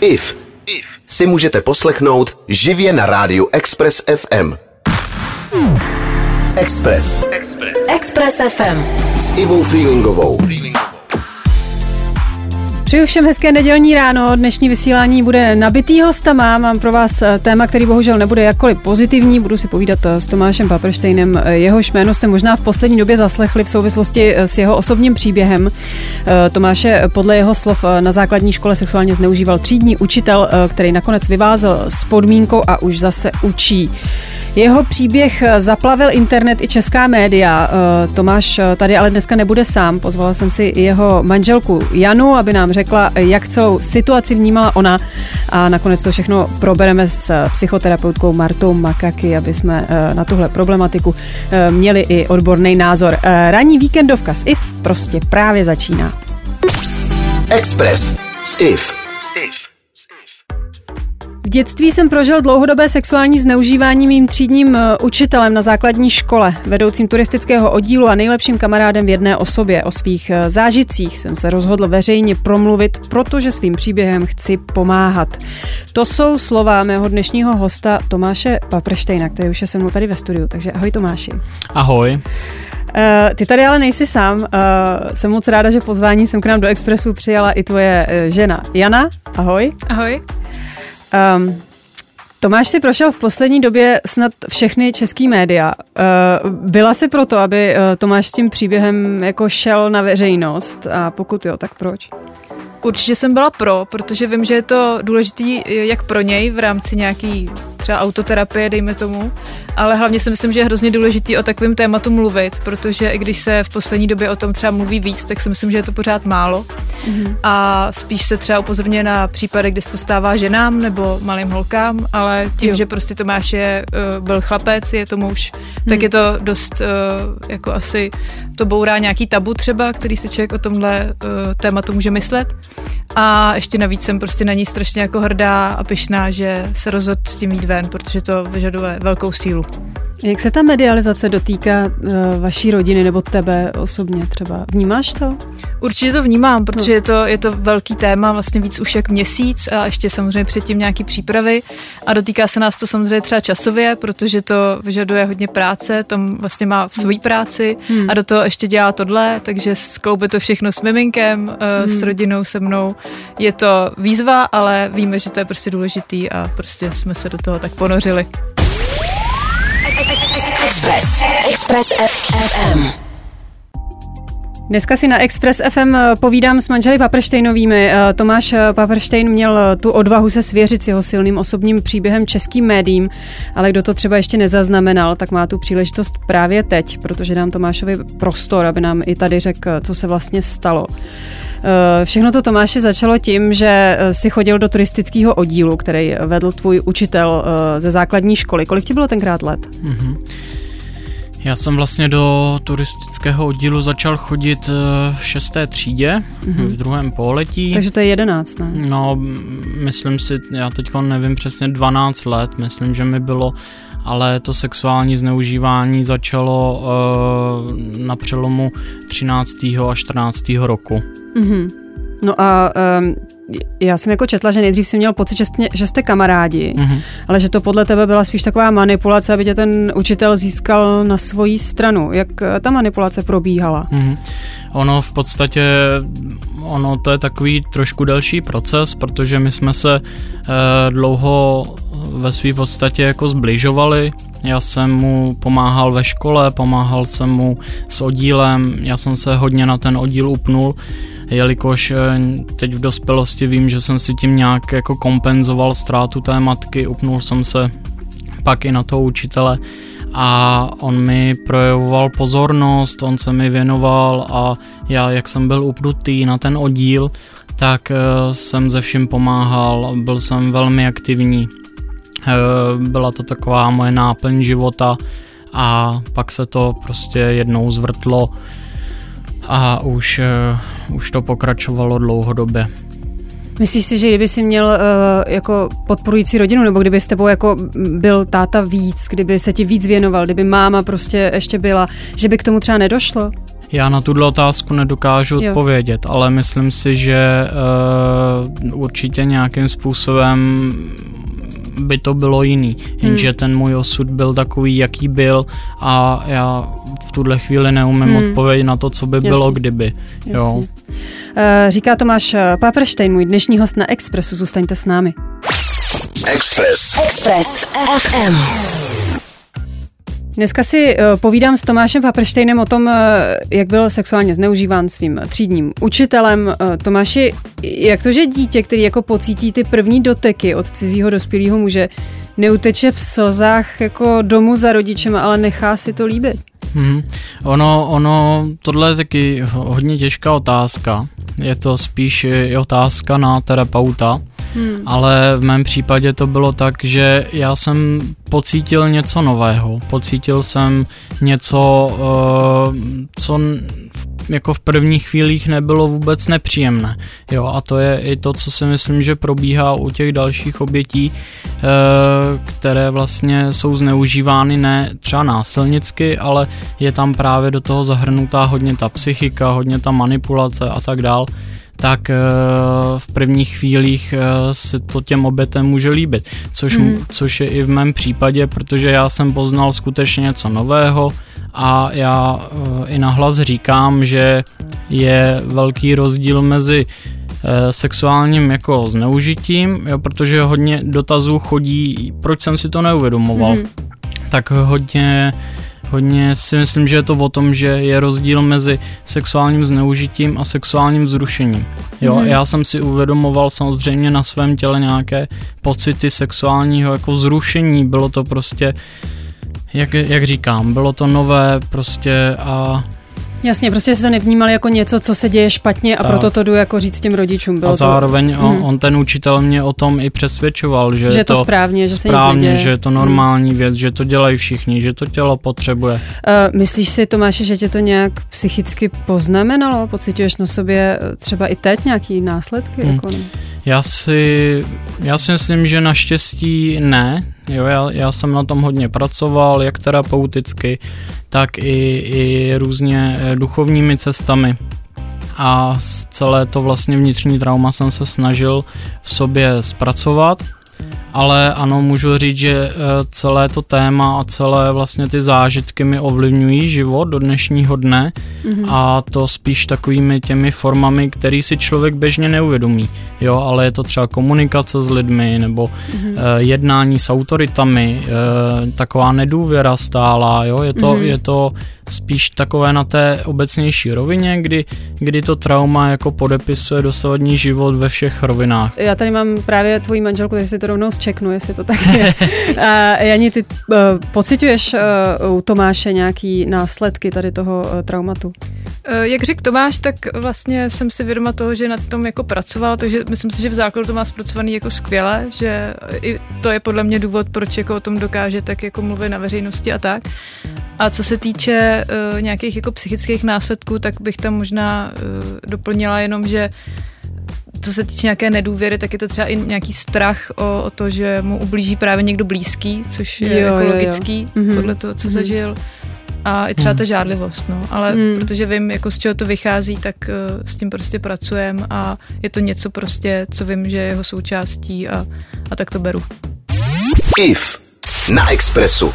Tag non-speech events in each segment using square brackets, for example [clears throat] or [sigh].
IF si můžete poslechnout živě na rádiu Express FM. Express. Express. Express FM. S Ivou Freelingovou. Přeju všem hezké nedělní ráno. Dnešní vysílání bude nabitý hostama. Mám pro vás eh, téma, který bohužel nebude jakkoliv pozitivní. Budu si povídat eh, s Tomášem Paprštejnem. Eh, Jehož jméno jste možná v poslední době zaslechli v souvislosti s jeho osobním příběhem. Tomáše podle jeho slov na základní škole sexuálně zneužíval třídní učitel, který nakonec vyvázel s podmínkou a už zase učí. Jeho příběh zaplavil internet i česká média. Tomáš tady ale dneska nebude sám. Pozvala jsem si jeho manželku Janu, aby nám řekla, jak celou situaci vnímala ona a nakonec to všechno probereme s psychoterapeutkou Martou Makaky, aby jsme eh, na tuhle problematiku eh, měli i odborný názor. Eh, ranní víkendovka s IF prostě právě začíná. Express s IF. V dětství jsem prožil dlouhodobé sexuální zneužívání mým třídním eh, učitelem na základní škole, vedoucím turistického oddílu a nejlepším kamarádem v jedné osobě. O svých eh, zážitcích jsem se rozhodl veřejně promluvit, protože svým příběhem chci pomáhat. To jsou slova mého dnešního hosta Tomáše Paprštejna, který už je se mnou tady ve studiu. Takže ahoj Tomáši. Ahoj. Uh, ty tady ale nejsi sám. Uh, jsem moc ráda, že pozvání jsem k nám do Expressu přijala i tvoje uh, žena Jana. Ahoj. Ahoj. Um, Tomáš si prošel v poslední době snad všechny český média. Uh, byla si proto, aby uh, Tomáš s tím příběhem jako šel na veřejnost a pokud jo, tak proč? Určitě jsem byla pro, protože vím, že je to důležitý jak pro něj v rámci nějaký třeba autoterapie, dejme tomu, ale hlavně si myslím, že je hrozně důležitý o takovém tématu mluvit, protože i když se v poslední době o tom třeba mluví víc, tak si myslím, že je to pořád málo. Mm-hmm. A spíš se třeba upozorně na případy, kdy se to stává ženám nebo malým holkám, ale tím, jo. že prostě Tomáš je, uh, byl chlapec, je to muž, mm. tak je to dost uh, jako asi to bourá nějaký tabu třeba, který si člověk o tomhle uh, tématu může myslet. A ještě navíc jsem prostě na ní strašně jako hrdá a pyšná, že se rozhodl s tím jít ven, protože to vyžaduje velkou sílu. Jak se ta medializace dotýká uh, vaší rodiny nebo tebe osobně třeba? Vnímáš to? Určitě to vnímám, protože no. je, to, je to velký téma, vlastně víc už jak měsíc a ještě samozřejmě předtím nějaký přípravy a dotýká se nás to samozřejmě třeba časově, protože to vyžaduje hodně práce, tam vlastně má svoji hmm. práci hmm. a do toho ještě dělá tohle, takže skloubit to všechno s miminkem, uh, hmm. s rodinou, se mnou. Je to výzva, ale víme, že to je prostě důležitý a prostě jsme se do toho tak ponořili. Express. Express FM. Dneska si na Express FM eh, povídám s manželi Paprštejnovými. Eh, Tomáš eh, Paprštejn měl tu odvahu se svěřit s jeho silným osobním příběhem českým médiím, ale kdo to třeba ještě nezaznamenal, tak má tu příležitost právě teď, protože dám Tomášovi prostor, aby nám i tady řekl, co se vlastně stalo. Všechno to Tomáše začalo tím, že si chodil do turistického oddílu, který vedl tvůj učitel ze základní školy. Kolik ti bylo tenkrát let? Mm-hmm. Já jsem vlastně do turistického oddílu začal chodit eh, v šesté třídě, mm-hmm. v druhém poletí. Takže to je jedenáct, ne? No, myslím si, já teď nevím přesně 12 let, myslím, že mi bylo, ale to sexuální zneužívání začalo uh, na přelomu 13. a 14. roku. Mm-hmm. No a um, já jsem jako četla, že nejdřív si měl pocit, že jste, že jste kamarádi, mm-hmm. ale že to podle tebe byla spíš taková manipulace, aby tě ten učitel získal na svoji stranu. Jak eh, ta manipulace probíhala? Mm-hmm. Ono v podstatě, ono to je takový trošku delší proces, protože my jsme se e, dlouho ve své podstatě jako zbližovali. Já jsem mu pomáhal ve škole, pomáhal jsem mu s oddílem, já jsem se hodně na ten oddíl upnul jelikož eh, teď v dospělosti vím, že jsem si tím nějak jako kompenzoval ztrátu té matky, upnul jsem se pak i na toho učitele a on mi projevoval pozornost, on se mi věnoval a já, jak jsem byl upnutý na ten oddíl, tak eh, jsem ze vším pomáhal, byl jsem velmi aktivní. Eh, byla to taková moje náplň života a pak se to prostě jednou zvrtlo a už, uh, už to pokračovalo dlouhodobě. Myslíš si, že kdyby si měl uh, jako podporující rodinu, nebo kdyby s tebou jako byl táta víc, kdyby se ti víc věnoval, kdyby máma prostě ještě byla, že by k tomu třeba nedošlo? Já na tuhle otázku nedokážu Jo. odpovědět, ale myslím si, že uh, určitě nějakým způsobem by to bylo jiný. Jenže ten můj osud byl takový, jaký byl a já v tuhle chvíli neumím Hmm. odpovědět na to, co by Jasně. bylo, kdyby. Jo. Jasně. Eh, Říká Tomáš Paprštejn, můj dnešní host na Expressu. Zůstaňte s námi. Express. Express FM. Dneska si eh, povídám s Tomášem Paprštejnem o tom, eh, jak byl sexuálně zneužíván svým třídním učitelem. Eh, Tomáši, jak to, že dítě, který jako pocítí ty první doteky od cizího dospělého muže, neuteče v slzách jako domů za rodičem, ale nechá si to líbit? Mhm. Ono, ono, tohle je taky hodně těžká otázka. Je to spíš i otázka na terapeuta, Hmm. ale v mém případě to bylo tak, že já jsem pocítil něco nového. Pocítil jsem něco, eh, co v- jako v prvních chvílích nebylo vůbec nepříjemné. Jo, a to je i to, co si myslím, že probíhá u těch dalších obětí, eh, které vlastně jsou zneužívány ne třeba násilnicky, ale je tam právě do toho zahrnutá hodně ta psychika, hodně ta manipulace a tak dál tak eh, v prvních chvílích eh, se to těm obětem může líbit, což, mm. což je i v mém případě, protože já jsem poznal skutečně něco nového a já eh, i nahlas říkám, že je velký rozdíl mezi sexuálním jako zneužitím, jo, protože hodně dotazů chodí, proč jsem si to neuvědomoval, Mhm. tak hodně Hodně si myslím, že je to o tom, že je rozdíl mezi sexuálním zneužitím a sexuálním vzrušením. Jo, Mhm. já jsem si uvědomoval samozřejmě na svém těle nějaké pocity sexuálního jako vzrušení, bylo to prostě, jak, jak říkám, bylo to nové prostě a Jasně, prostě si to nevnímal jako něco, co se děje špatně a Tak. proto to jdu jako říct těm rodičům. Bylo a zároveň to, on, Mhm. on ten učitel mě o tom i přesvědčoval, že, že je to správně, že se nic správně, neděje. že je to normální věc, že to dělají všichni, že to tělo potřebuje. Uh, myslíš si, Tomáše, že tě to nějak psychicky poznamenalo? Pocituješ na sobě eh, třeba i teď nějaký následky? Hmm. Jako, Já si, já si myslím, že naštěstí ne. Jo, já, já jsem na tom hodně pracoval, jak terapeuticky, tak i, i různě eh, duchovními cestami. A celé to vlastně vnitřní trauma jsem se snažil v sobě zpracovat. Ale ano, můžu říct, že eh, celé to téma a celé vlastně ty zážitky mi ovlivňují život do dnešního dne Mhm. a to spíš takovými těmi formami, který si člověk běžně neuvědomí. Jo, ale je to třeba komunikace s lidmi nebo Mhm. eh, jednání s autoritami, eh, taková nedůvěra stála, jo, je to, Mhm. je to spíš takové na té obecnější rovině, kdy, kdy to trauma jako podepisuje dosavadní život ve všech rovinách. Já tady mám právě tvoji manželku, takže si to rovnou zčeknu, jestli to tak je. [laughs] A Jani, ty uh, pocituješ uh, u Tomáše nějaký následky tady toho uh, traumatu? Eh, Jak řekl Tomáš, tak vlastně jsem si vědoma toho, že na tom jako pracovala, takže myslím si, že v základu to má zpracovaný jako skvěle, že i to je podle mě důvod, proč jako o tom dokáže tak jako mluvit na veřejnosti a tak. A co se týče uh, nějakých jako psychických následků, tak bych tam možná uh, doplnila jenom, že co se týče nějaké nedůvěry, tak je to třeba i nějaký strach o, o to, že mu ublíží právě někdo blízký, což je Jo, jako jo, jo. Mhm. podle toho, co Mhm. zažil. A i třeba ta žádlivost, no. Ale Mhm. protože vím, jako z čeho to vychází, tak uh, s tím prostě pracujem a je to něco prostě, co vím, že je jeho součástí a, a tak to beru. IF na Expressu.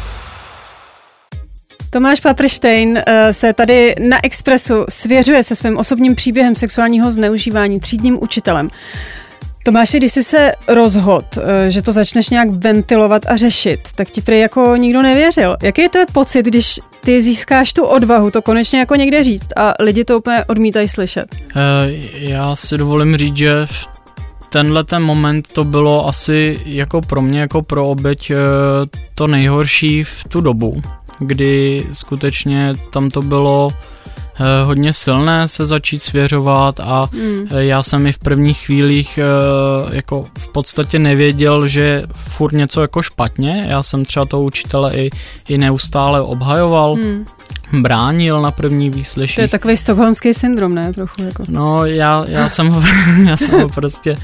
Tomáš Paprštejn eh, se tady na Expressu svěřuje se svým osobním příběhem sexuálního zneužívání třídním učitelem. Tomáši, když jsi se rozhodl, eh, že to začneš nějak ventilovat a řešit, tak ti prý jako nikdo nevěřil. Jaký to je pocit, když ty získáš tu odvahu to konečně jako někde říct a lidi to úplně odmítají slyšet? Eh, Já si dovolím říct, že v tenhle ten moment to bylo asi jako pro mě, jako pro oběť to nejhorší v tu dobu, kdy skutečně tam to bylo eh, hodně silné se začít svěřovat a eh, já jsem i v prvních chvílích eh, jako v podstatě nevěděl, že furt něco jako špatně. Já jsem třeba toho učitele i, i neustále obhajoval, Hmm. bránil na první To je takový stokholmský syndrom, ne? Trochu jako. No, já, já, [laughs] jsem ho, já jsem ho prostě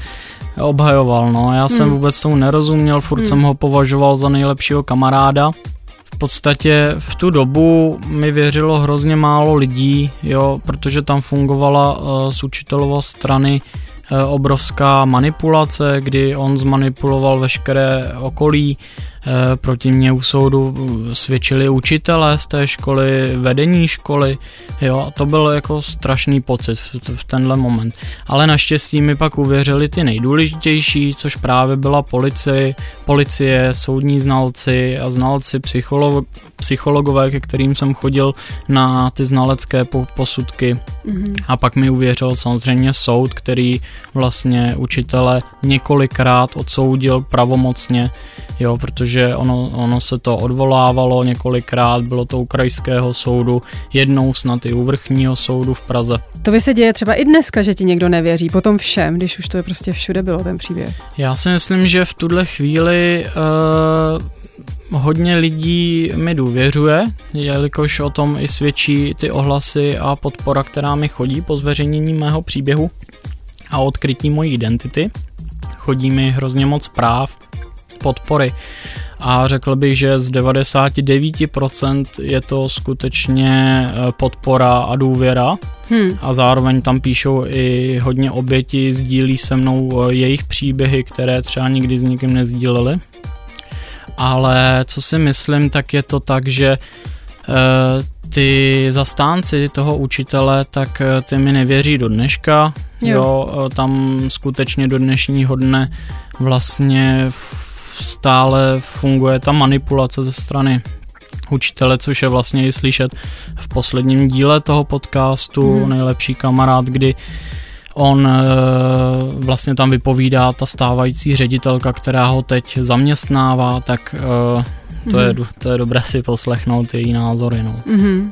obhajoval, no. Já jsem Hmm. vůbec tomu nerozuměl, furt Hmm. jsem ho považoval za nejlepšího kamaráda. Podstatě v tu dobu mi věřilo hrozně málo lidí, jo, protože tam fungovala uh, z učitelova strany uh, obrovská manipulace, kdy on zmanipuloval veškeré okolí, Eh, proti mě u soudu svědčili učitelé z té školy, vedení školy, jo, a to byl jako strašný pocit v, v tenhle moment. Ale naštěstí mi pak uvěřili ty nejdůležitější, což právě byla policie, policie, soudní znalci a znalci, psycholog, psychologové, ke kterým jsem chodil na ty znalecké posudky. Mm-hmm. A pak mi uvěřil samozřejmě soud, který vlastně učitele několikrát odsoudil pravomocně, jo, protože ono, ono se to odvolávalo několikrát, bylo to u krajského soudu, jednou snad i u vrchního soudu v Praze. To by se děje třeba i dneska, že ti někdo nevěří, potom všem, když už to je prostě všude bylo ten příběh. Já si myslím, že v tuhle chvíli uh, hodně lidí mi důvěřuje, jelikož o tom i svědčí ty ohlasy a podpora, která mi chodí po zveřejnění mého příběhu a odkrytí mojí identity. Chodí mi hrozně moc zpráv, podpory a řekl bych, že z 99% je to skutečně eh, podpora a důvěra hmm. a zároveň tam píšou i hodně oběti, sdílí se mnou eh, jejich příběhy, které třeba nikdy s nikým nezdíleli ale co si myslím, tak je to tak, že uh, ty zastánci toho učitele, tak ty mi nevěří do dneška, jo. jo, tam skutečně do dnešního dne vlastně stále funguje ta manipulace ze strany učitele, což je vlastně i slyšet v posledním díle toho podcastu hmm. Nejlepší kamarád, kdy On eh, vlastně tam vypovídá ta stávající ředitelka, která ho teď zaměstnává, tak eh, to, mm. je, mhm. to je dobré si poslechnout její názory. No. Mm-hmm.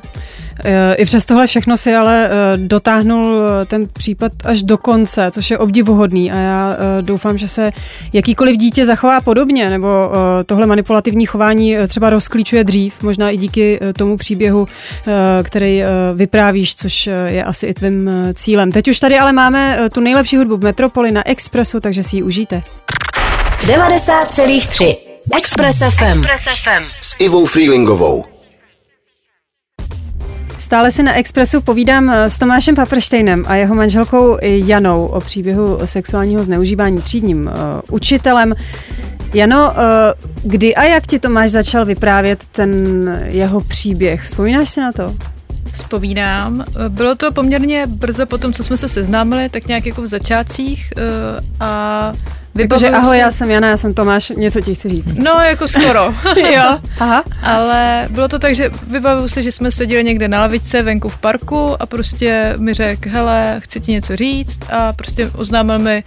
I přes tohle všechno si ale eh, dotáhnul eh, ten případ až do konce, což je obdivuhodný a já doufám, že se jakýkoliv dítě zachová podobně, nebo tohle manipulativní chování třeba rozklíčuje dřív, možná i díky tomu příběhu, který vyprávíš, což je asi i tvým cílem. Teď už tady ale máme tu nejlepší hudbu v Metropoli na Expressu, takže si ji užijte. 90,3 Express FM. Express FM. S Ivou Freelingovou. Stále si na Expressu povídám s Tomášem Paprštejnem a jeho manželkou Janou o příběhu sexuálního zneužívání třídním uh, učitelem. Jano, uh, kdy a jak ti Tomáš začal vyprávět ten jeho příběh? Vzpomínáš si na to? Vzpomínám. Bylo to poměrně brzo po tom, co jsme se seznámili, tak nějak jako v začátcích uh, a Jakože ahoj, já jsem Jana, já jsem Tomáš, něco ti chci říct. [laughs] No, jako skoro. [laughs] jo, aha. Ale bylo to tak, že vybavuju se, že jsme seděli někde na lavičce venku v parku a prostě mi řekl, hele, chci ti něco říct a prostě oznámil mi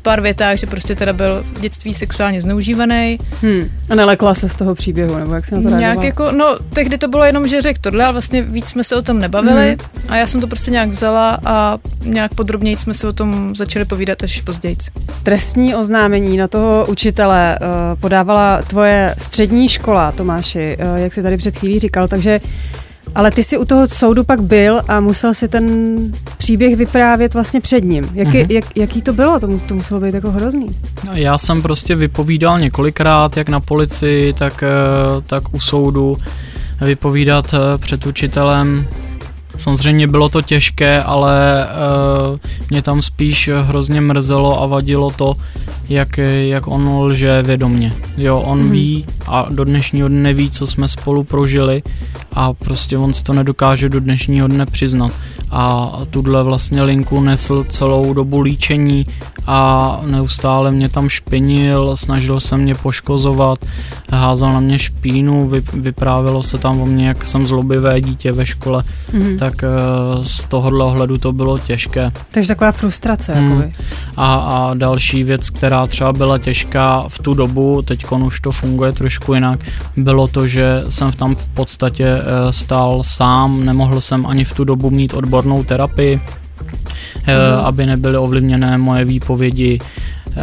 pár větách, že prostě teda byl v dětství sexuálně zneužívaný. Hmm. A nelekla se z toho příběhu, nebo jak se na to reagovala? Nějak jako, no, tehdy to bylo jenom, že řekl tohle, ale vlastně víc jsme se o tom nebavili hmm. a já jsem to prostě nějak vzala a nějak podrobněji jsme se o tom začali povídat až později. Trestní oznámení na toho učitele uh, podávala tvoje střední škola, Tomáši, uh, jak jsi tady před chvílí říkal, takže ale ty jsi u toho soudu pak byl a musel si ten příběh vyprávět vlastně před ním. Jaký, mm-hmm. jak, jaký to bylo? To, to muselo být jako hrozný. No, já jsem prostě vypovídal několikrát, jak na policii, tak, eh, tak u soudu vypovídat eh, před učitelem. Samozřejmě bylo to těžké, ale uh, mě tam spíš hrozně mrzelo a vadilo to, jak, jak on lže vědomně. Jo, on mm. ví a do dnešního dne neví, co jsme spolu prožili a prostě on si to nedokáže do dnešního dne přiznat. A tuhle vlastně linku nesl celou dobu líčení a neustále mě tam špinil, snažil se mě poškozovat, házel na mě špínu, vyprávělo se tam o mě, jak jsem zlobivé dítě ve škole, mm. tak uh, z tohohle ohledu to bylo těžké. Takže taková frustrace. Mm. A, a další věc, která třeba byla těžká v tu dobu, teď už to funguje trošku jinak, bylo to, že jsem tam v podstatě uh, stál sám, nemohl jsem ani v tu dobu mít odbornou terapii, mm. aby nebyly ovlivněné moje výpovědi eh,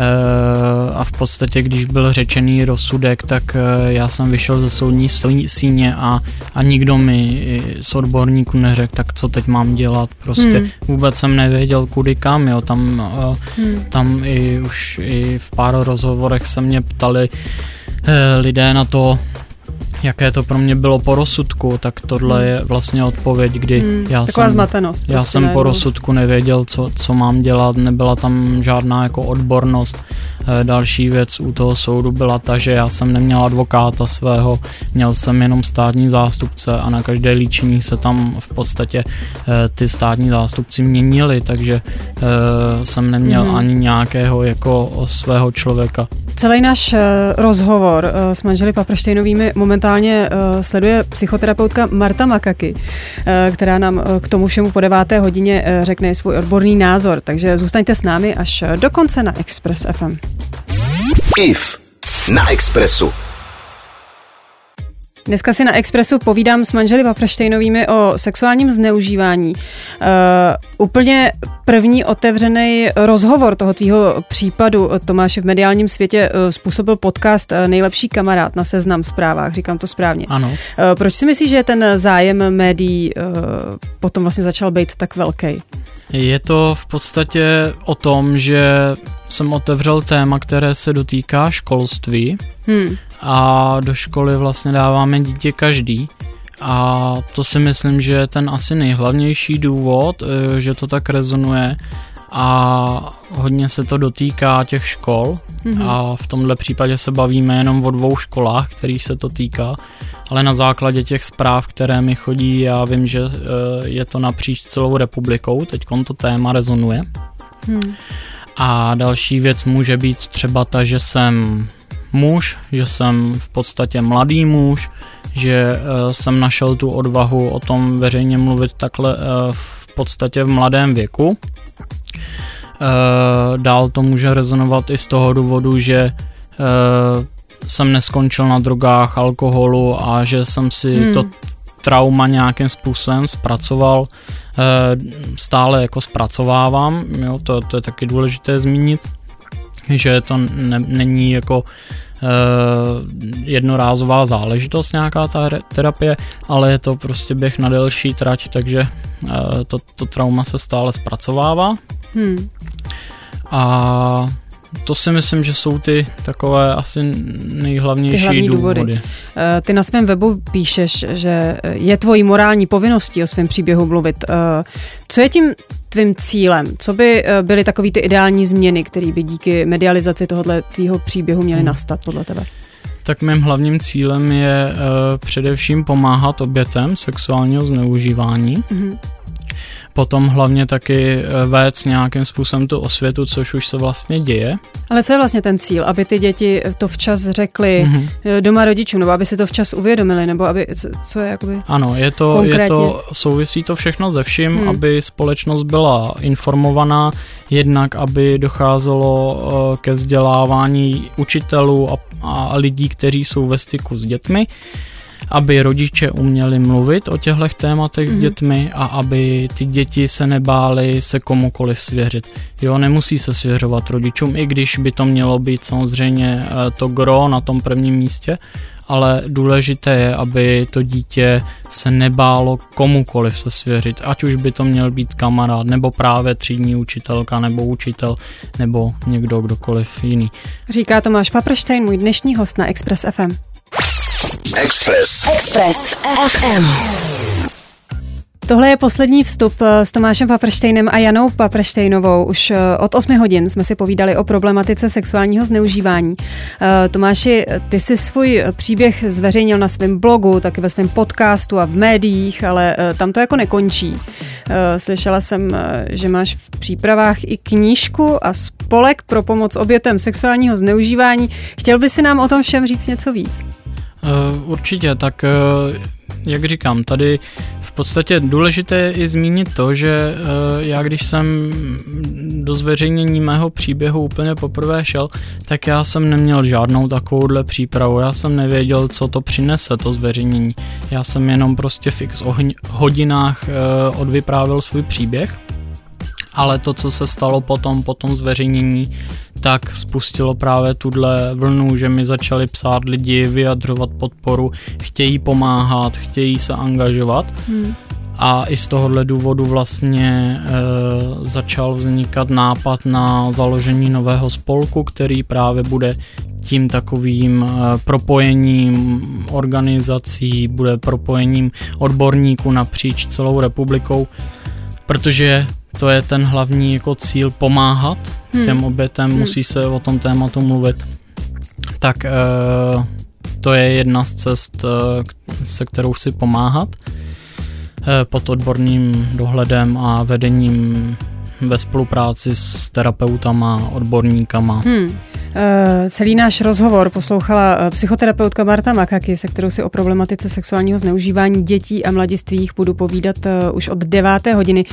a v podstatě, když byl řečený rozsudek, tak eh, já jsem vyšel ze soudní síně a, a nikdo mi z odborníků neřekl, tak co teď mám dělat, prostě hmm. vůbec jsem nevěděl kudy kam, jo, tam, hmm. tam i už i v pár rozhovorech se mě ptali lidé na to, jaké to pro mě bylo po rozsudku, tak tohle je vlastně odpověď, kdy Hmm, já jsem, zmatenost. já prostě jsem po rozsudku nevěděl, co, co mám dělat, nebyla tam žádná jako odbornost. Eh, Další věc u toho soudu byla ta, že já jsem neměl advokáta svého, měl jsem jenom státní zástupce a na každé líčení se tam v podstatě eh, ty státní zástupci měnili, takže eh, jsem neměl Mhm. ani nějakého jako svého člověka. Celý náš rozhovor s manželi Paprštejnovými momentálně eh, sleduje psychoterapeutka Marta Makaky, eh, která nám eh, k tomu všemu po deváté hodině řekne svůj odborný názor. Takže zůstaňte s námi až do konce na Express FM. IF na Expressu. Dneska si na Expressu povídám s manželi Paprštejnovými o sexuálním zneužívání. Uh, úplně první otevřený rozhovor toho tvýho případu, Tomáše, v mediálním světě uh, způsobil podcast Nejlepší kamarád na seznam zprávách, říkám to správně. Ano. Uh, proč si myslíš, že ten zájem médií uh, potom vlastně začal být tak velký? Je to v podstatě o tom, že jsem otevřel téma, které se dotýká školství Hmm. a do školy vlastně dáváme dítě každý. A to si myslím, že je ten asi nejhlavnější důvod, eh, že to tak rezonuje a hodně se to dotýká těch škol Mhm. a v tomhle případě se bavíme jenom o dvou školách, kterých se to týká, ale na základě těch zpráv, které mi chodí, já vím, že eh, je to napříč celou republikou, teď to téma rezonuje. Hmm. A další věc může být třeba ta, že jsem muž, že jsem v podstatě mladý muž, že uh, jsem našel tu odvahu o tom veřejně mluvit takhle uh, v podstatě v mladém věku. Uh, dál to může rezonovat i z toho důvodu, že uh, jsem neskončil na drogách, alkoholu a že jsem si Hmm. to trauma nějakým způsobem zpracoval, eh, stále jako zpracovávám, jo, to, to je taky důležité zmínit, že to ne, není jako eh, jednorázová záležitost nějaká ta terapie, ale je to prostě běh na delší trať, takže eh, to, to trauma se stále zpracovává Hmm. a to si myslím, že jsou ty takové asi nejhlavnější Ty hlavní důvody. důvody. Eh, Ty na svém webu píšeš, že je tvojí morální povinností o svém příběhu mluvit. Eh, Co je tím tvým cílem? Co by eh, byly takové ty ideální změny, které by díky medializaci tohohle tvýho příběhu měly Hmm. nastat podle tebe? Tak mým hlavním cílem je především pomáhat obětem sexuálního zneužívání. Mhm. Potom hlavně taky uh, vést nějakým způsobem tu osvětu, což už se vlastně děje. Ale co je vlastně ten cíl? Aby ty děti to včas řekly Mhm. eh, doma rodičům, nebo aby si to včas uvědomili, nebo aby, co- je jakoby... Ano, je to, je Konkrétně. to, souvisí to všechno ze vším, Hmm. aby společnost byla informovaná, jednak aby docházelo uh, ke vzdělávání učitelů a, a lidí, kteří jsou ve styku s dětmi, aby rodiče uměli mluvit o těchto tématech s Mhm. dětmi a aby ty děti se nebály se komukoliv svěřit. Jo, nemusí se svěřovat rodičům, i když by to mělo být samozřejmě eh, to gro na tom prvním místě, ale důležité je, aby to dítě se nebálo komukoliv se svěřit, ať už by to měl být kamarád, nebo právě třídní učitelka, nebo učitel, nebo někdo, kdokoliv jiný. Říká Tomáš Paprštejn, můj dnešní host na Express FM. Express. Express FM. Tohle je poslední vstup eh, s Tomášem Paprštejnem a Janou Paprštejnovou. Už eh, od 8 hodin jsme si povídali o problematice sexuálního zneužívání. Eh, Tomáši, ty jsi svůj příběh zveřejnil na svém blogu, taky ve svém podcastu a v médiích, ale tam to jako nekončí. Slyšela jsem, že máš v přípravách i knížku a spolek pro pomoc obětem sexuálního zneužívání. Chtěl by si nám o tom všem říct něco víc? Uh, určitě, tak uh, jak říkám, tady v podstatě důležité je i zmínit to, že uh, já když jsem do zveřejnění mého příběhu úplně poprvé šel, tak já jsem neměl žádnou takovouhle přípravu, já jsem nevěděl, co to přinese, to zveřejnění. Já jsem jenom prostě v x ohň- hodinách odvyprávěl svůj příběh ale to, co se stalo potom, po tom zveřejnění, tak spustilo právě tuhle vlnu, že mi začali psát lidi, vyjadřovat podporu, chtějí pomáhat, chtějí se angažovat. Hmm. a i z tohohle důvodu vlastně e, začal vznikat nápad na založení nového spolku, který právě bude tím takovým e, propojením organizací, bude propojením odborníků napříč celou republikou, protože to je ten hlavní jako cíl pomáhat hmm. těm obětem, hmm. musí se o tom tématu mluvit. Tak e, to je jedna z cest, e, se kterou chci pomáhat. Eh, pod odborným dohledem a vedením ve spolupráci s terapeutama, odborníkama. Hmm. Uh, celý náš rozhovor poslouchala uh, psychoterapeutka Marta Makaki, se kterou si o problematice sexuálního zneužívání dětí a mladistvých budu povídat uh, už od 9. hodiny.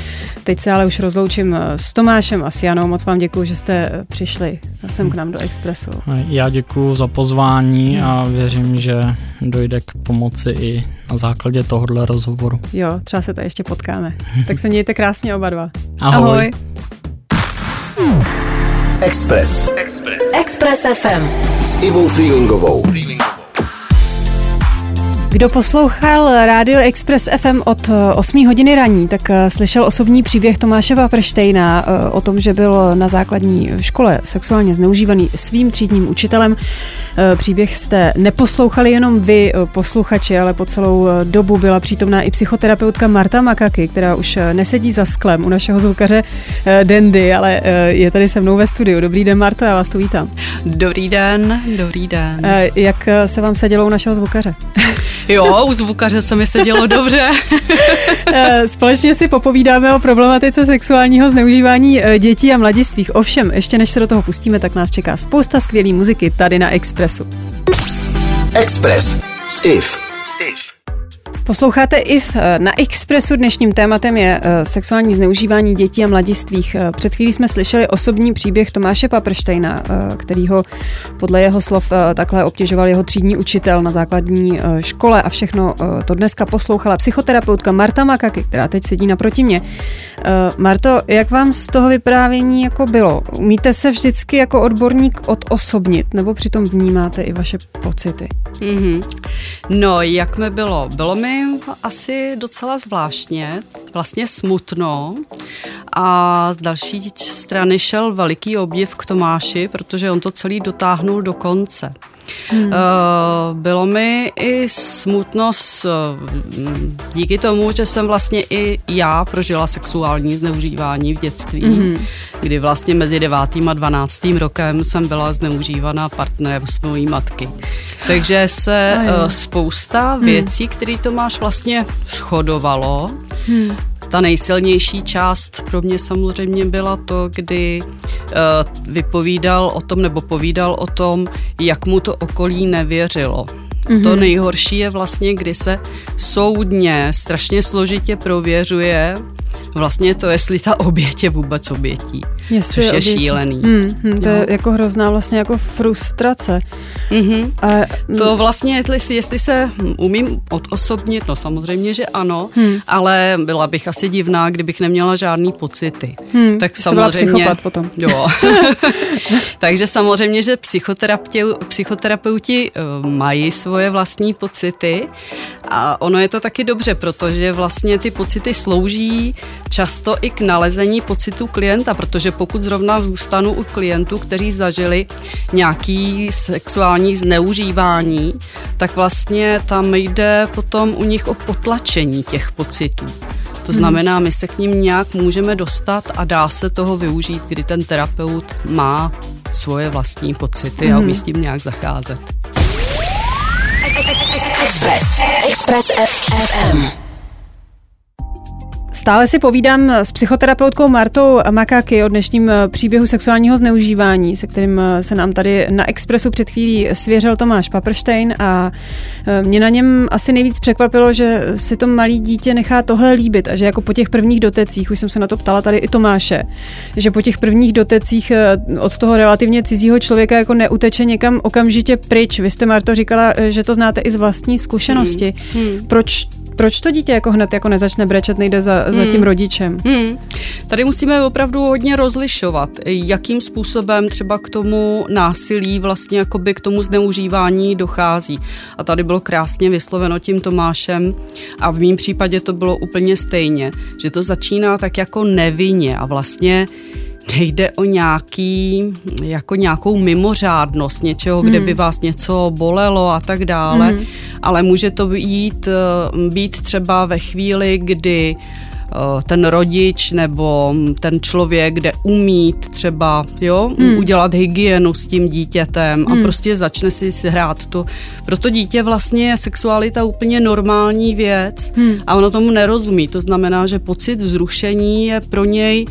Teď se ale už rozloučím s Tomášem a s Janou. Moc vám děkuji, že jste přišli sem k nám do Expressu. Já děkuji za pozvání a věřím, že dojde k pomoci i na základě tohohle rozhovoru. Jo, třeba se tady ještě potkáme. tak se mějte krásně oba dva. Ahoj. Ahoj. Express. Express. Express FM. S Ivou Freelingovou. Kdo poslouchal Radio Express FM od 8 eh, hodiny raní, tak eh, slyšel osobní příběh Tomáše Paprštejna eh, o tom, že byl na základní škole sexuálně zneužívaný svým třídním učitelem. Příběh jste neposlouchali jenom vy, posluchači, ale po celou dobu byla přítomná i psychoterapeutka Marta Makaky, která už nesedí za sklem u našeho zvukaře Dendy, ale je tady se mnou ve studiu. Dobrý den, Marto, já vás tu vítám. Dobrý den, dobrý den. Jak se vám sedělo u našeho zvukaře? [laughs] Jo, u zvukaře se mi sedělo [laughs] dobře. Eh, společně si popovídáme o problematice sexuálního zneužívání eh, dětí a mladistvých. Ovšem, ještě než se do toho pustíme, tak nás čeká spousta skvělé muziky tady na Expressu. Express s IF. Posloucháte IF eh, na Expressu. Dnešním tématem je eh, sexuální zneužívání dětí a mladistvých. Eh, před chvílí jsme slyšeli osobní příběh Tomáše Paprštejna, kterýho podle jeho slov takhle obtěžoval jeho třídní učitel na základní škole a všechno to dneska poslouchala psychoterapeutka Marta Makaky, která teď sedí naproti mě. Marto, jak vám z toho vyprávění jako bylo? Umíte se vždycky jako odborník odosobnit nebo přitom vnímáte i vaše pocity? Mm-hmm. No, jak mi bylo? Bylo mi asi docela zvláštně, vlastně smutno a z další strany šel veliký obdiv k Tomáši, protože on to celý dotáhnul do konce. Hmm. Eh, bylo mi i smutno s, mm, díky tomu, že jsem vlastně i já prožila sexuální zneužívání v dětství, hmm. kdy vlastně mezi devátým a dvanáctým rokem jsem byla zneužívaná partnerem s mojí matky. Takže se uh, spousta hmm. věcí, které to máš vlastně schodovalo, hmm ta nejsilnější část pro mě samozřejmě byla to, kdy uh, vypovídal o tom nebo povídal o tom, jak mu to okolí nevěřilo. Mm-hmm. To nejhorší je vlastně, kdy se soudně strašně složitě prověřuje, vlastně to, jestli ta oběť je vůbec obětí, jestli což je, je šílený. Hmm, hmm, to no. je jako hrozná vlastně jako frustrace. Mm-hmm. A, to vlastně, jestli, jestli se umím odosobnit, no samozřejmě, že ano, hmm. ale byla bych asi divná, kdybych neměla žádný pocity. Hmm. Tak samozřejmě. potom. Jo. [laughs] Takže samozřejmě, že psychoterapeuti, psychoterapeuti uh, mají svoje vlastní pocity a ono je to taky dobře, protože vlastně ty pocity slouží často i k nalezení pocitu klienta, protože pokud zrovna zůstanu u klientů, kteří zažili nějaký sexuální zneužívání, tak vlastně tam jde potom u nich o potlačení těch pocitů. To hmm. znamená, my se k ním nějak můžeme dostat a dá se toho využít, kdy ten terapeut má svoje vlastní pocity a umí s tím nějak zacházet. Express. Express FM. Stále si povídám s psychoterapeutkou Martou Makáky o dnešním eh, příběhu sexuálního zneužívání, se kterým eh, se nám tady na Expressu před chvílí svěřil Tomáš Paprštejn a eh, mě na něm asi nejvíc překvapilo, že si to malý dítě nechá tohle líbit a že jako po těch prvních dotecích, už jsem se na to ptala tady i Tomáše, že po těch prvních dotecích od toho relativně cizího člověka jako neuteče někam okamžitě pryč. Vy jste, Marto, říkala, že to znáte i z vlastní zkušenosti. Hmm. Hmm. Proč proč to dítě jako hned jako nezačne brečet, nejde za, za tím rodičem? Hmm. Tady musíme opravdu hodně rozlišovat, jakým způsobem třeba k tomu násilí, vlastně jakoby k tomu zneužívání dochází. A tady bylo krásně vysloveno tím Tomášem a v mém případě to bylo úplně stejně, že to začíná tak jako nevinně a vlastně nejde o nějaký, jako nějakou mimořádnost něčeho, kde by vás něco bolelo a tak dále, Hmm. ale může to být, eh, být třeba ve chvíli, kdy eh, ten rodič nebo ten člověk, kde umí třeba jo, Hmm. udělat hygienu s tím dítětem a prostě začne si hrát to. Pro to dítě vlastně je sexualita úplně normální věc Hmm. a ono tomu nerozumí. To znamená, že pocit vzrušení je pro něj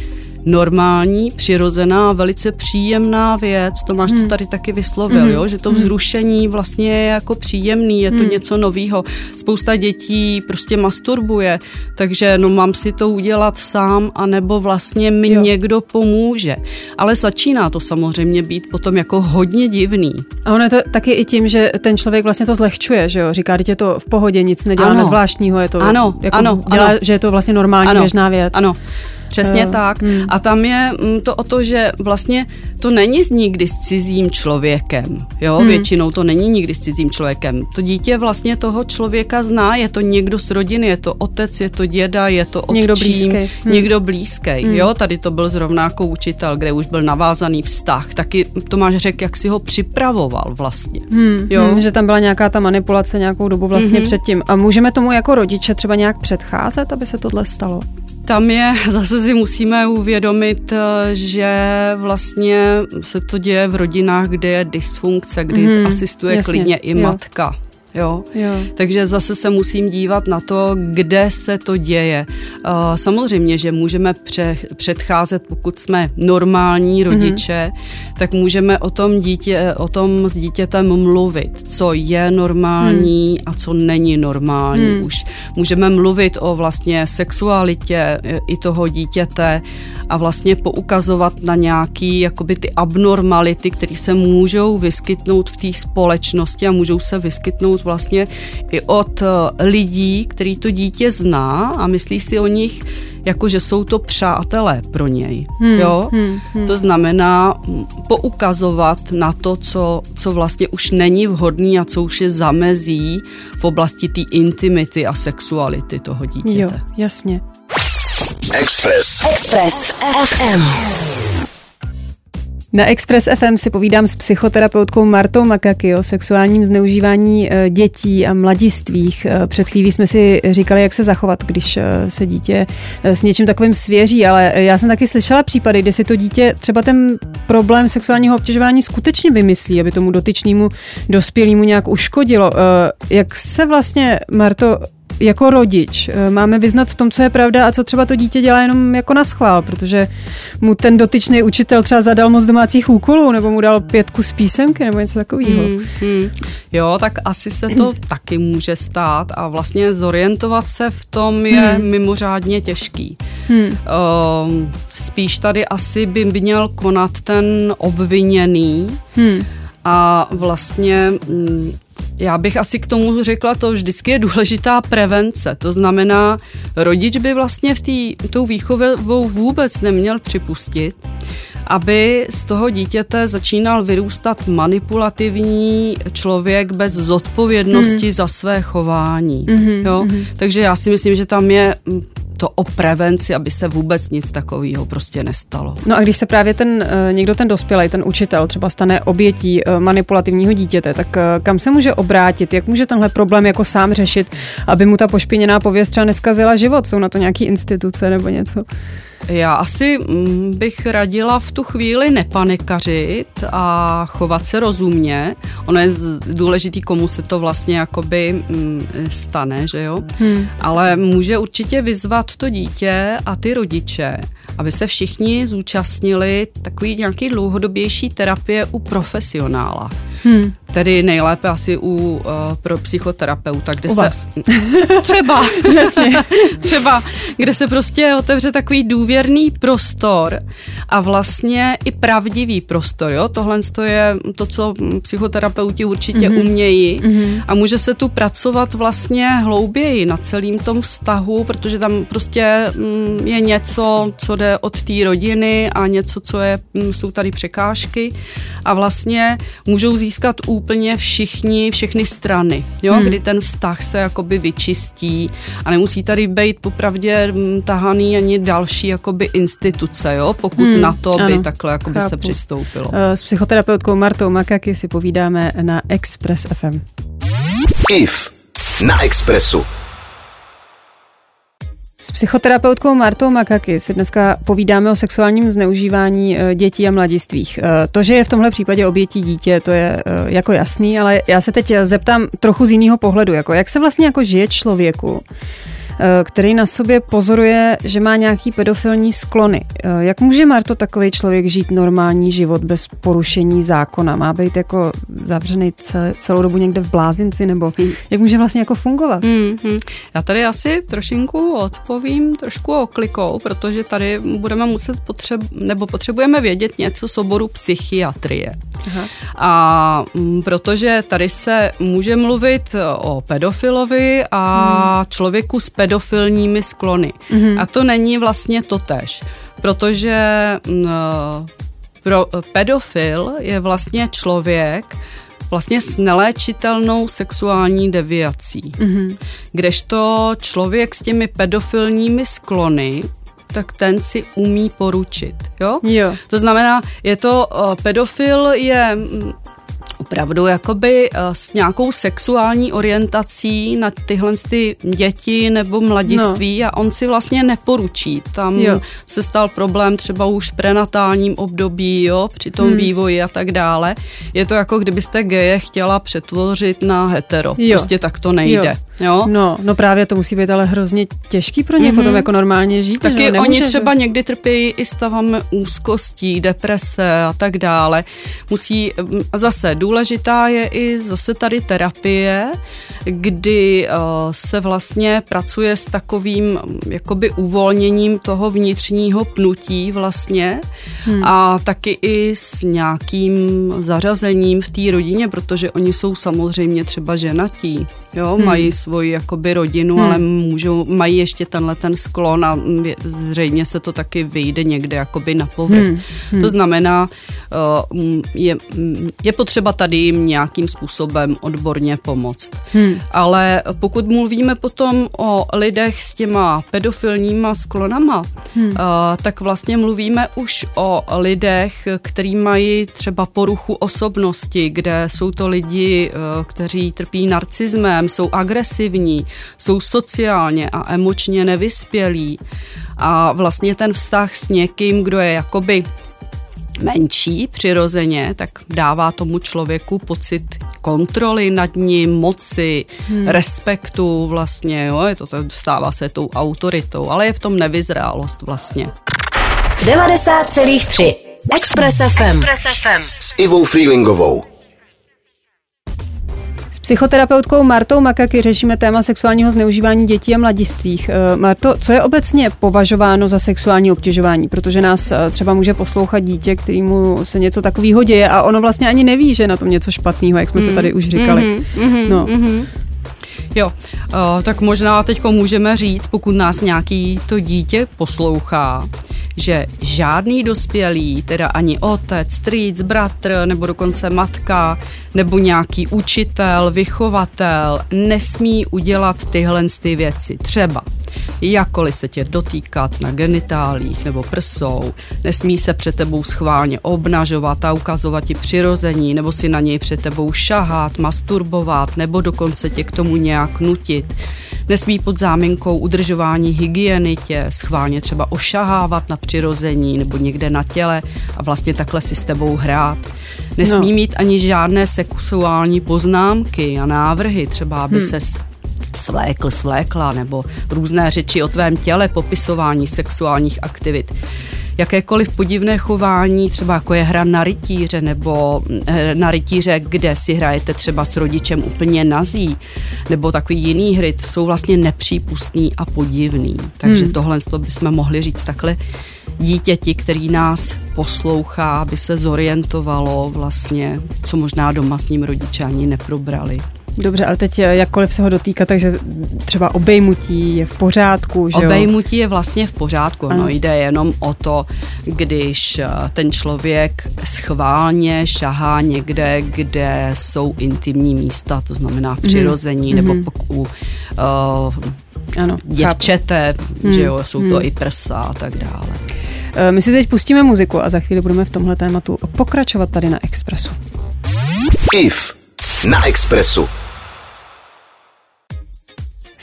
normální, přirozená velice příjemná věc. Tomáš Hmm. to tady taky vyslovil, jo? že to vzrušení vlastně je jako příjemný, je to Hmm. něco novýho. Spousta dětí prostě masturbuje, takže no mám si to udělat sám, anebo vlastně mi Jo. někdo pomůže. Ale začíná to samozřejmě být potom jako hodně divný. A ono je to taky i tím, že ten člověk vlastně to zlehčuje, že jo? Říká, že je to v pohodě, nic neděláme Ano. zvláštního, je to Ano, jako ano, dělá, ano. že je to vlastně normální běžná věc. Ano. Přesně tak. hmm. A tam je mm, to o to, že vlastně to není nikdy s cizím člověkem. Jo, Hmm. většinou to není nikdy s cizím člověkem. To dítě vlastně toho člověka zná, je to někdo z rodiny, je to otec, je to děda, je to otčím, Někdo blízký. Hmm. někdo blízký. Jo, tady to byl zrovna jako učitel, kde už byl navázaný vztah. Taky Tomáš řekl, jak si ho připravoval vlastně. Hmm, Jo. hmm, že tam byla nějaká ta manipulace nějakou dobu vlastně Mhm. předtím. A můžeme tomu jako rodiče třeba nějak předcházet, aby se tohle stalo? Tam je, [laughs] zase si musíme uvědomit, eh, že vlastně se to děje v rodinách, kde je dysfunkce, kdy Mhm, asistuje jasně, klidně i jo. matka. Jo. Jo. Takže zase se musím dívat na to, kde se to děje. Uh, Samozřejmě, že můžeme pře- předcházet, pokud jsme normální rodiče, mm-hmm. tak můžeme o tom, dítě, o tom s dítětem mluvit, co je normální a co není normální. Hmm. Už můžeme mluvit o vlastně sexualitě e, i toho dítěte a vlastně poukazovat na nějaký jakoby ty abnormality, které se můžou vyskytnout v té společnosti a můžou se vyskytnout vlastně i od eh, lidí, který to dítě zná a myslí si o nich jako, že jsou to přátelé pro něj. Hmm, jo? hmm, hmm. To znamená mm, poukazovat na to, co, co vlastně už není vhodný a co už je zamezí v oblasti té intimity a sexuality toho Jo, dítěte. jasně. Express. Express FM. Na Express FM si povídám s psychoterapeutkou Martou Makaki o sexuálním zneužívání eh, dětí a mladistvých. Eh, Před chvílí jsme si říkali, jak se zachovat, když eh, se dítě s něčím takovým svěří, ale já jsem taky slyšela případy, kde si to dítě třeba ten problém sexuálního obtěžování skutečně vymyslí, aby tomu dotyčnému dospělému nějak uškodilo. Jak se vlastně, Marto, jako rodič eh, máme vyznat v tom, co je pravda a co třeba to dítě dělá jenom jako na schvál, protože mu ten dotyčný učitel třeba zadal moc domácích úkolů nebo mu dal pětku z písemky nebo něco takového. Hmm, hmm. Jo, tak asi se to [clears throat] taky může stát a vlastně zorientovat se v tom je Hmm. mimořádně těžký. Hmm. Um, spíš tady asi by měl konat ten obviněný Hmm. a vlastně mm, já bych asi k tomu řekla, to vždycky je důležitá prevence. To znamená, rodič by vlastně v té tou výchovou vůbec neměl připustit, aby z toho dítěte začínal vyrůstat manipulativní člověk bez zodpovědnosti za své chování. Mhm, jo? mhm. Takže já si myslím, že tam je to o prevenci, aby se vůbec nic takového prostě nestalo. No a když se právě ten eh, někdo ten dospělý, ten učitel třeba stane obětí eh, manipulativního dítěte, tak eh, kam se může obrátit? Jak může tenhle problém jako sám řešit, aby mu ta pošpiněná pověst třeba neskazila život? Jsou na to nějaký instituce nebo něco? Já asi mm, bych radila v tu chvíli nepanikařit a chovat se rozumně. Ono je důležitý, komu se to vlastně jakoby mm, stane, že jo? Hmm. Ale může určitě vyzvat to dítě a ty rodiče, aby se všichni zúčastnili takový nějaký dlouhodobější terapie u profesionála. Hmm. tedy nejlépe asi u uh, pro psychoterapeuta, kde U se vás. [laughs] třeba, [laughs] Jasně. třeba, kde se prostě otevře takový důvěrný prostor a vlastně i pravdivý prostor, jo, tohle to je to, co psychoterapeuti určitě mm-hmm. umějí mm-hmm. a může se tu pracovat vlastně hlouběji na celým tom vztahu, protože tam prostě mm, je něco, co jde od té rodiny a něco, co je, mm, jsou tady překážky a vlastně můžou získat úplně všichni, všechny strany, jo, hmm. kdy ten vztah se jakoby vyčistí a nemusí tady být popravdě mm, tahaný ani další jakoby instituce, jo, pokud Hmm, na to by ano, takhle jakoby se chápu. přistoupilo. Eh, S psychoterapeutkou Martou Makaky si povídáme na Express FM. IF na Expressu. S psychoterapeutkou Martou Makaky si dneska povídáme o sexuálním zneužívání eh, dětí a mladistvých. Eh, To, že je v tomhle případě obětí dítě, to je eh, jako jasný, ale já se teď zeptám trochu z jiného pohledu. Jako jak se vlastně jako žije člověku, který na sobě pozoruje, že má nějaký pedofilní sklony. Eh, Jak může Marto takový člověk žít normální život bez porušení zákona? Má být jako zavřený celé, celou dobu někde v blázinci, nebo jak může vlastně jako fungovat? Hmm, hmm. Já tady asi trošinku odpovím trošku oklikou, protože tady budeme muset potřeb, nebo potřebujeme vědět něco z oboru psychiatrie. Aha. A mm, protože tady se může mluvit o pedofilovi a člověku s pedofilními sklony. A to není vlastně totéž, protože mm, pro, pedofil je vlastně člověk, vlastně s neléčitelnou sexuální deviací. Mm-hmm. Kdežto člověk s těmi pedofilními sklony, tak ten si umí poručit. Jo? Jo. To znamená, je to, uh, pedofil je opravdu jakoby uh, s nějakou sexuální orientací na tyhle ty děti nebo mladiství no. a on si vlastně neporučí. Tam jo. se stal problém třeba už v prenatálním období, jo, při tom hmm. vývoji a tak dále. Je to jako kdybyste geje chtěla přetvořit na hetero. Jo. Prostě tak to nejde. Jo. No, no právě to musí být ale hrozně těžký pro ně mm-hmm. potom jako normálně žít. Taky že? jo? oni třeba někdy trpějí i stavami úzkostí, deprese a tak dále. Musí, zase důležitá je i zase tady terapie, kdy uh, se vlastně pracuje s takovým jakoby uvolněním toho vnitřního pnutí vlastně hmm. a taky i s nějakým zařazením v té rodině, protože oni jsou samozřejmě třeba ženatí, jo, hmm. mají svoji jakoby rodinu, hmm. ale můžou, mají ještě tenhle ten sklon a zřejmě se to taky vyjde někde jakoby na povrch. Hmm. Hmm. To znamená, uh, je, je potřeba tady jim nějakým způsobem odborně pomoct. Hmm. Ale pokud mluvíme potom o lidech s těma pedofilníma sklonama, hmm. uh, tak vlastně mluvíme už o lidech, kteří mají třeba poruchu osobnosti, kde jsou to lidi, uh, kteří trpí narcismem, jsou agresivní, jsou sociálně a emočně nevyspělí. A vlastně ten vztah s někým, kdo je jakoby menší přirozeně, tak dává tomu člověku pocit kontroly nad ním, moci, hmm. respektu vlastně, jo, je to, to stává se tou autoritou, ale je v tom nevyzrálost vlastně. 90,3 Express FM. Express FM. S Ivou Freelingovou. Psychoterapeutkou Martou Makaky řešíme téma sexuálního zneužívání dětí a mladistvých. Eh, Marto, co je obecně považováno za sexuální obtěžování? Protože nás eh, třeba může poslouchat dítě, kterému se něco takového děje a ono vlastně ani neví, že je na tom něco špatného, jak jsme se tady už říkali. Mhm, No. Jo, uh, tak možná teď můžeme říct, pokud nás nějaký to dítě poslouchá, že žádný dospělý, teda ani otec, strýc, bratr nebo dokonce matka nebo nějaký učitel, vychovatel nesmí udělat tyhle ty věci. Třeba jakkoliv se tě dotýkat na genitálích nebo prsou, nesmí se před tebou schválně obnažovat a ukazovat ti přirození, nebo si na něj před tebou šahat, masturbovat, nebo dokonce tě k tomu nějak nutit. Nesmí pod záminkou udržování hygieny tě schválně třeba ošahávat na přirození nebo někde na těle a vlastně takhle si s tebou hrát. Nesmí No. mít ani žádné sexuální poznámky a návrhy, třeba aby hmm. se svlékl, svlékla, nebo různé řeči o tvém těle, popisování sexuálních aktivit. jakékoliv podivné chování, třeba jako je hra na rytíře nebo eh, na rytíře, kde si hrajete třeba s rodičem úplně nazí, nebo takový jiný hry, jsou vlastně nepřípustný a podivný. Takže hmm. tohle bychom mohli říct takhle dítěti, který nás poslouchá, aby se zorientovalo vlastně, co možná doma s ním rodiče ani neprobrali. Dobře, ale teď eh, jakkoliv se ho dotýká, takže třeba obejmutí je v pořádku, že Obejmutí je vlastně v pořádku, ano. no jde jenom o to, když eh, ten člověk schválně šahá někde, kde jsou intimní místa, to znamená v mhm. přirození, hmm. nebo pokud u uh, ano, děvčete, hmm. že jo, jsou to hmm. i prsa a tak dále. My si teď pustíme muziku a za chvíli budeme v tomhle tématu pokračovat tady na Expressu. IF na Expressu.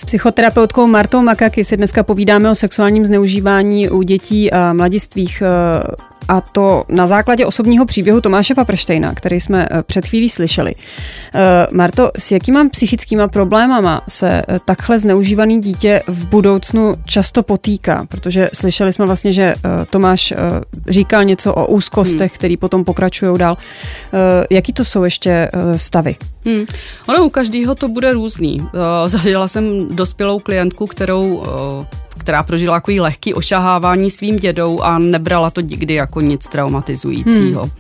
S psychoterapeutkou Martou Makaky si dneska povídáme o sexuálním zneužívání u dětí a mladistvých a to na základě osobního příběhu Tomáše Paprštejna, který jsme eh, před chvílí slyšeli. Eh, Marto, s jakýma psychickýma problémama se eh, takhle zneužívaný dítě v budoucnu často potýká? Protože slyšeli jsme vlastně, že Tomáš říkal něco o úzkostech, hmm. který potom pokračují dál. Jaký to jsou ještě stavy? Hmm. Ono u každého to bude různý. Zažila jsem dospělou klientku, kterou která prožila takový lehký ošahávání svým dědou a nebrala to nikdy jako nic traumatizujícího. Hmm.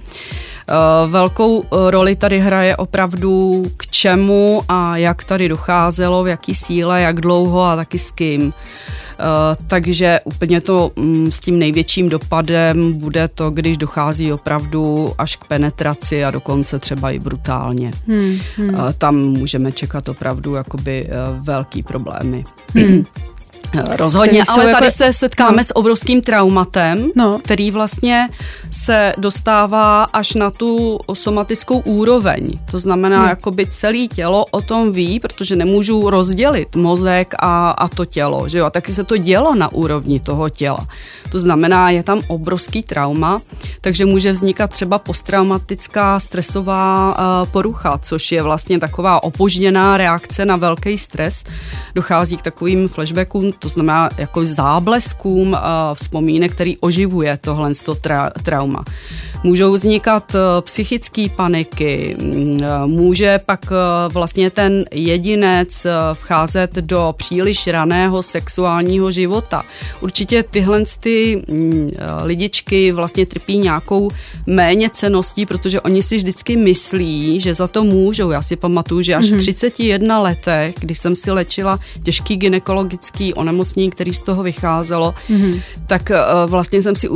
Eh, velkou eh, roli tady hraje opravdu k čemu a jak tady docházelo, v jaký síle, jak dlouho a taky s kým. Uh, takže úplně to um, s tím největším dopadem bude to, když dochází opravdu až k penetraci a dokonce třeba i brutálně. Hmm, hmm. Tam můžeme čekat opravdu jakoby velký problémy. Hmm. [clears throat] Rozhodně, ale tady jako... se setkáme no. s obrovským traumatem, no. který vlastně se dostává až na tu somatickou úroveň. To znamená, hmm. jakoby celé tělo o tom ví, protože nemůžu rozdělit mozek a, a to tělo. Že jo? A taky se to dělo na úrovni toho těla. To znamená, je tam obrovský trauma, takže může vznikat třeba posttraumatická stresová uh, porucha, což je vlastně taková opožděná reakce na velký stres. Dochází k takovým flashbackům, to znamená jako zábleskům uh, vzpomínek, který oživuje tohle tra- trauma. Můžou vznikat uh, psychické paniky, uh, může pak vlastně ten jedinec vcházet do příliš raného sexuálního života. Určitě tyhle ty uh, lidičky vlastně trpí nějakou méně ceností, protože oni si vždycky myslí, že za to můžou. Já si pamatuju, že až mm-hmm. v 31 letech, když jsem si lečila těžký gynekologický onemocnění, který z toho vycházelo, mm-hmm. tak uh, vlastně jsem si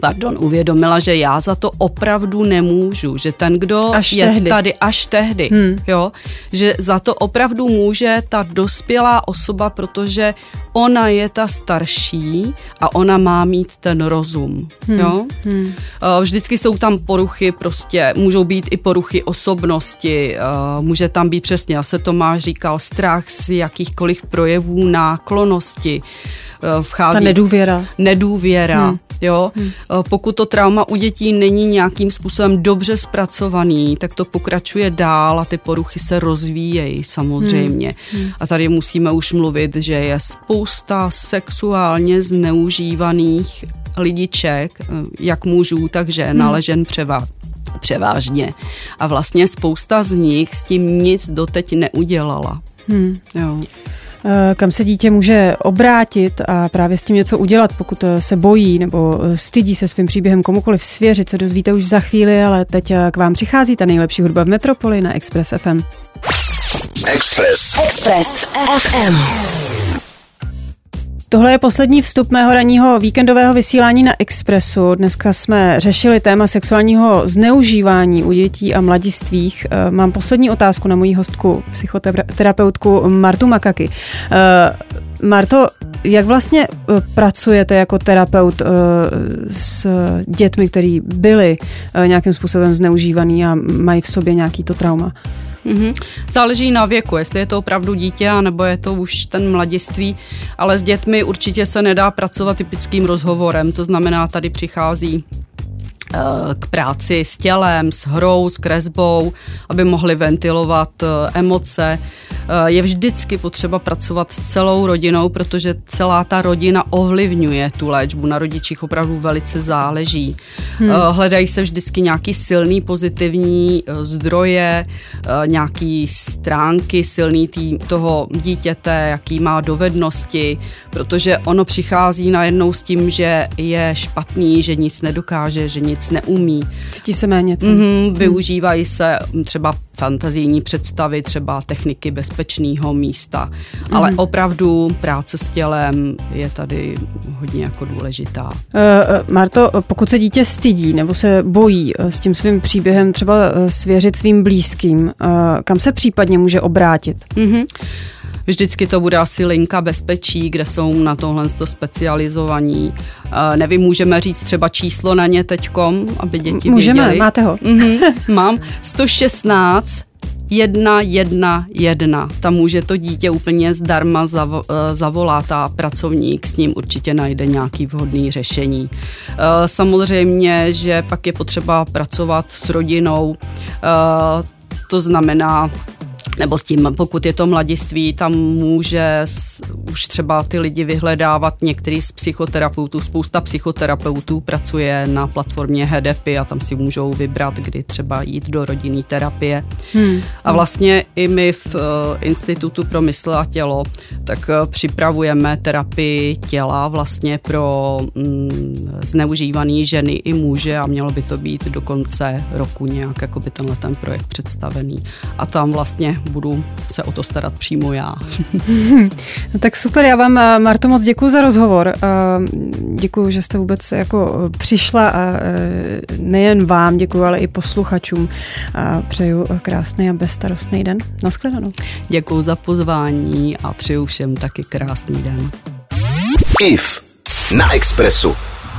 pardon, uvědomila, že já za to opravdu nemůžu, že ten, kdo až je tehdy. tady až tehdy, hmm. jo, že za to opravdu může ta dospělá osoba, protože ona je ta starší a ona má mít ten rozum, hmm. jo. Hmm. Eh, vždycky jsou tam poruchy, prostě můžou být i poruchy osobnosti, eh, může tam být přesně, já se Tomáš říkal, strach z jakýchkoliv projevů náklonosti, Eh, vchází. Ta nedůvěra. Nedůvěra, hmm. Jo. Hmm. Eh, pokud to trauma u dětí není nějakým způsobem dobře zpracovaný, tak to pokračuje dál a ty poruchy se rozvíjejí samozřejmě. Hmm. Hmm. A tady musíme už mluvit, že je spousta sexuálně zneužívaných lidiček, eh, jak mužů, tak žen, hmm. ale žen převá, převážně. A vlastně spousta z nich s tím nic doteď neudělala. Hmm. Jo. Eh, kam se dítě může obrátit a právě s tím něco udělat, pokud eh, se bojí nebo eh, stydí se svým příběhem komukoliv svěřit, se dozvíte už za chvíli, ale teď k vám přichází ta nejlepší hudba v Metropoli na Express FM. Express. Express FM. Tohle je poslední vstup mého ranního víkendového vysílání na Expressu. Dneska jsme řešili téma sexuálního zneužívání u dětí a mladistvých. Eh, mám poslední otázku na moji hostku, psychoterapeutku Martu Makaky. Eh, Marto, jak vlastně eh, pracujete jako terapeut s dětmi, který byli nějakým způsobem zneužívaný a mají v sobě nějaký to trauma? Mm-hmm. Záleží na věku, jestli je to opravdu dítě, nebo je to už ten mladiství, ale s dětmi určitě se nedá pracovat typickým rozhovorem, to znamená, tady přichází eh, k práci s tělem, s hrou, s kresbou, aby mohli ventilovat eh, emoce. Je vždycky potřeba pracovat s celou rodinou, protože celá ta rodina ovlivňuje tu léčbu. Na rodičích opravdu velice záleží. Hmm. Hledají se vždycky nějaký silný pozitivní zdroje, nějaký stránky silný tý, toho dítěte, jaký má dovednosti, protože ono přichází najednou s tím, že je špatný, že nic nedokáže, že nic neumí. Cítí se méně. Mm-hmm, využívají se třeba fantazijní představy, třeba techniky bezpečného místa. Mm. Ale opravdu práce s tělem je tady hodně jako důležitá. Uh, Marto, pokud se dítě stydí nebo se bojí s tím svým příběhem třeba svěřit svým blízkým, uh, kam se případně může obrátit? Mm-hmm. Vždycky to bude asi linka bezpečí, kde jsou na tohle specializovaní. Nevím, můžeme říct třeba číslo na ně teďkom, aby děti Můžeme, věděli. máte ho. Mm-hmm, mám 116 jedna, jedna, jedna. Tam může to dítě úplně zdarma eh, zavolat a pracovník s ním určitě najde nějaký vhodný řešení. Eh, samozřejmě, že pak je potřeba pracovat s rodinou, eh, to znamená nebo s tím, pokud je to mladiství, tam může s, už třeba ty lidi vyhledávat některý z psychoterapeutů. Spousta psychoterapeutů pracuje na platformě HEDEPy a tam si můžou vybrat, kdy třeba jít do rodinné terapie. Hmm. A vlastně i my v uh, Institutu pro mysl a tělo tak uh, připravujeme terapii těla vlastně pro um, zneužívané ženy i muže a mělo by to být do konce roku nějak jako by tenhle ten projekt představený. A tam vlastně budu se o to starat přímo já. [laughs] no tak super, já vám, eh, Marto, moc děkuji za rozhovor. Eh, děkuji, že jste vůbec jako eh, přišla a nejen vám děkuji, ale i posluchačům. A přeju krásný a bezstarostný den. Naschledanou. Děkuji za pozvání a přeju všem taky krásný den. IF na Expressu.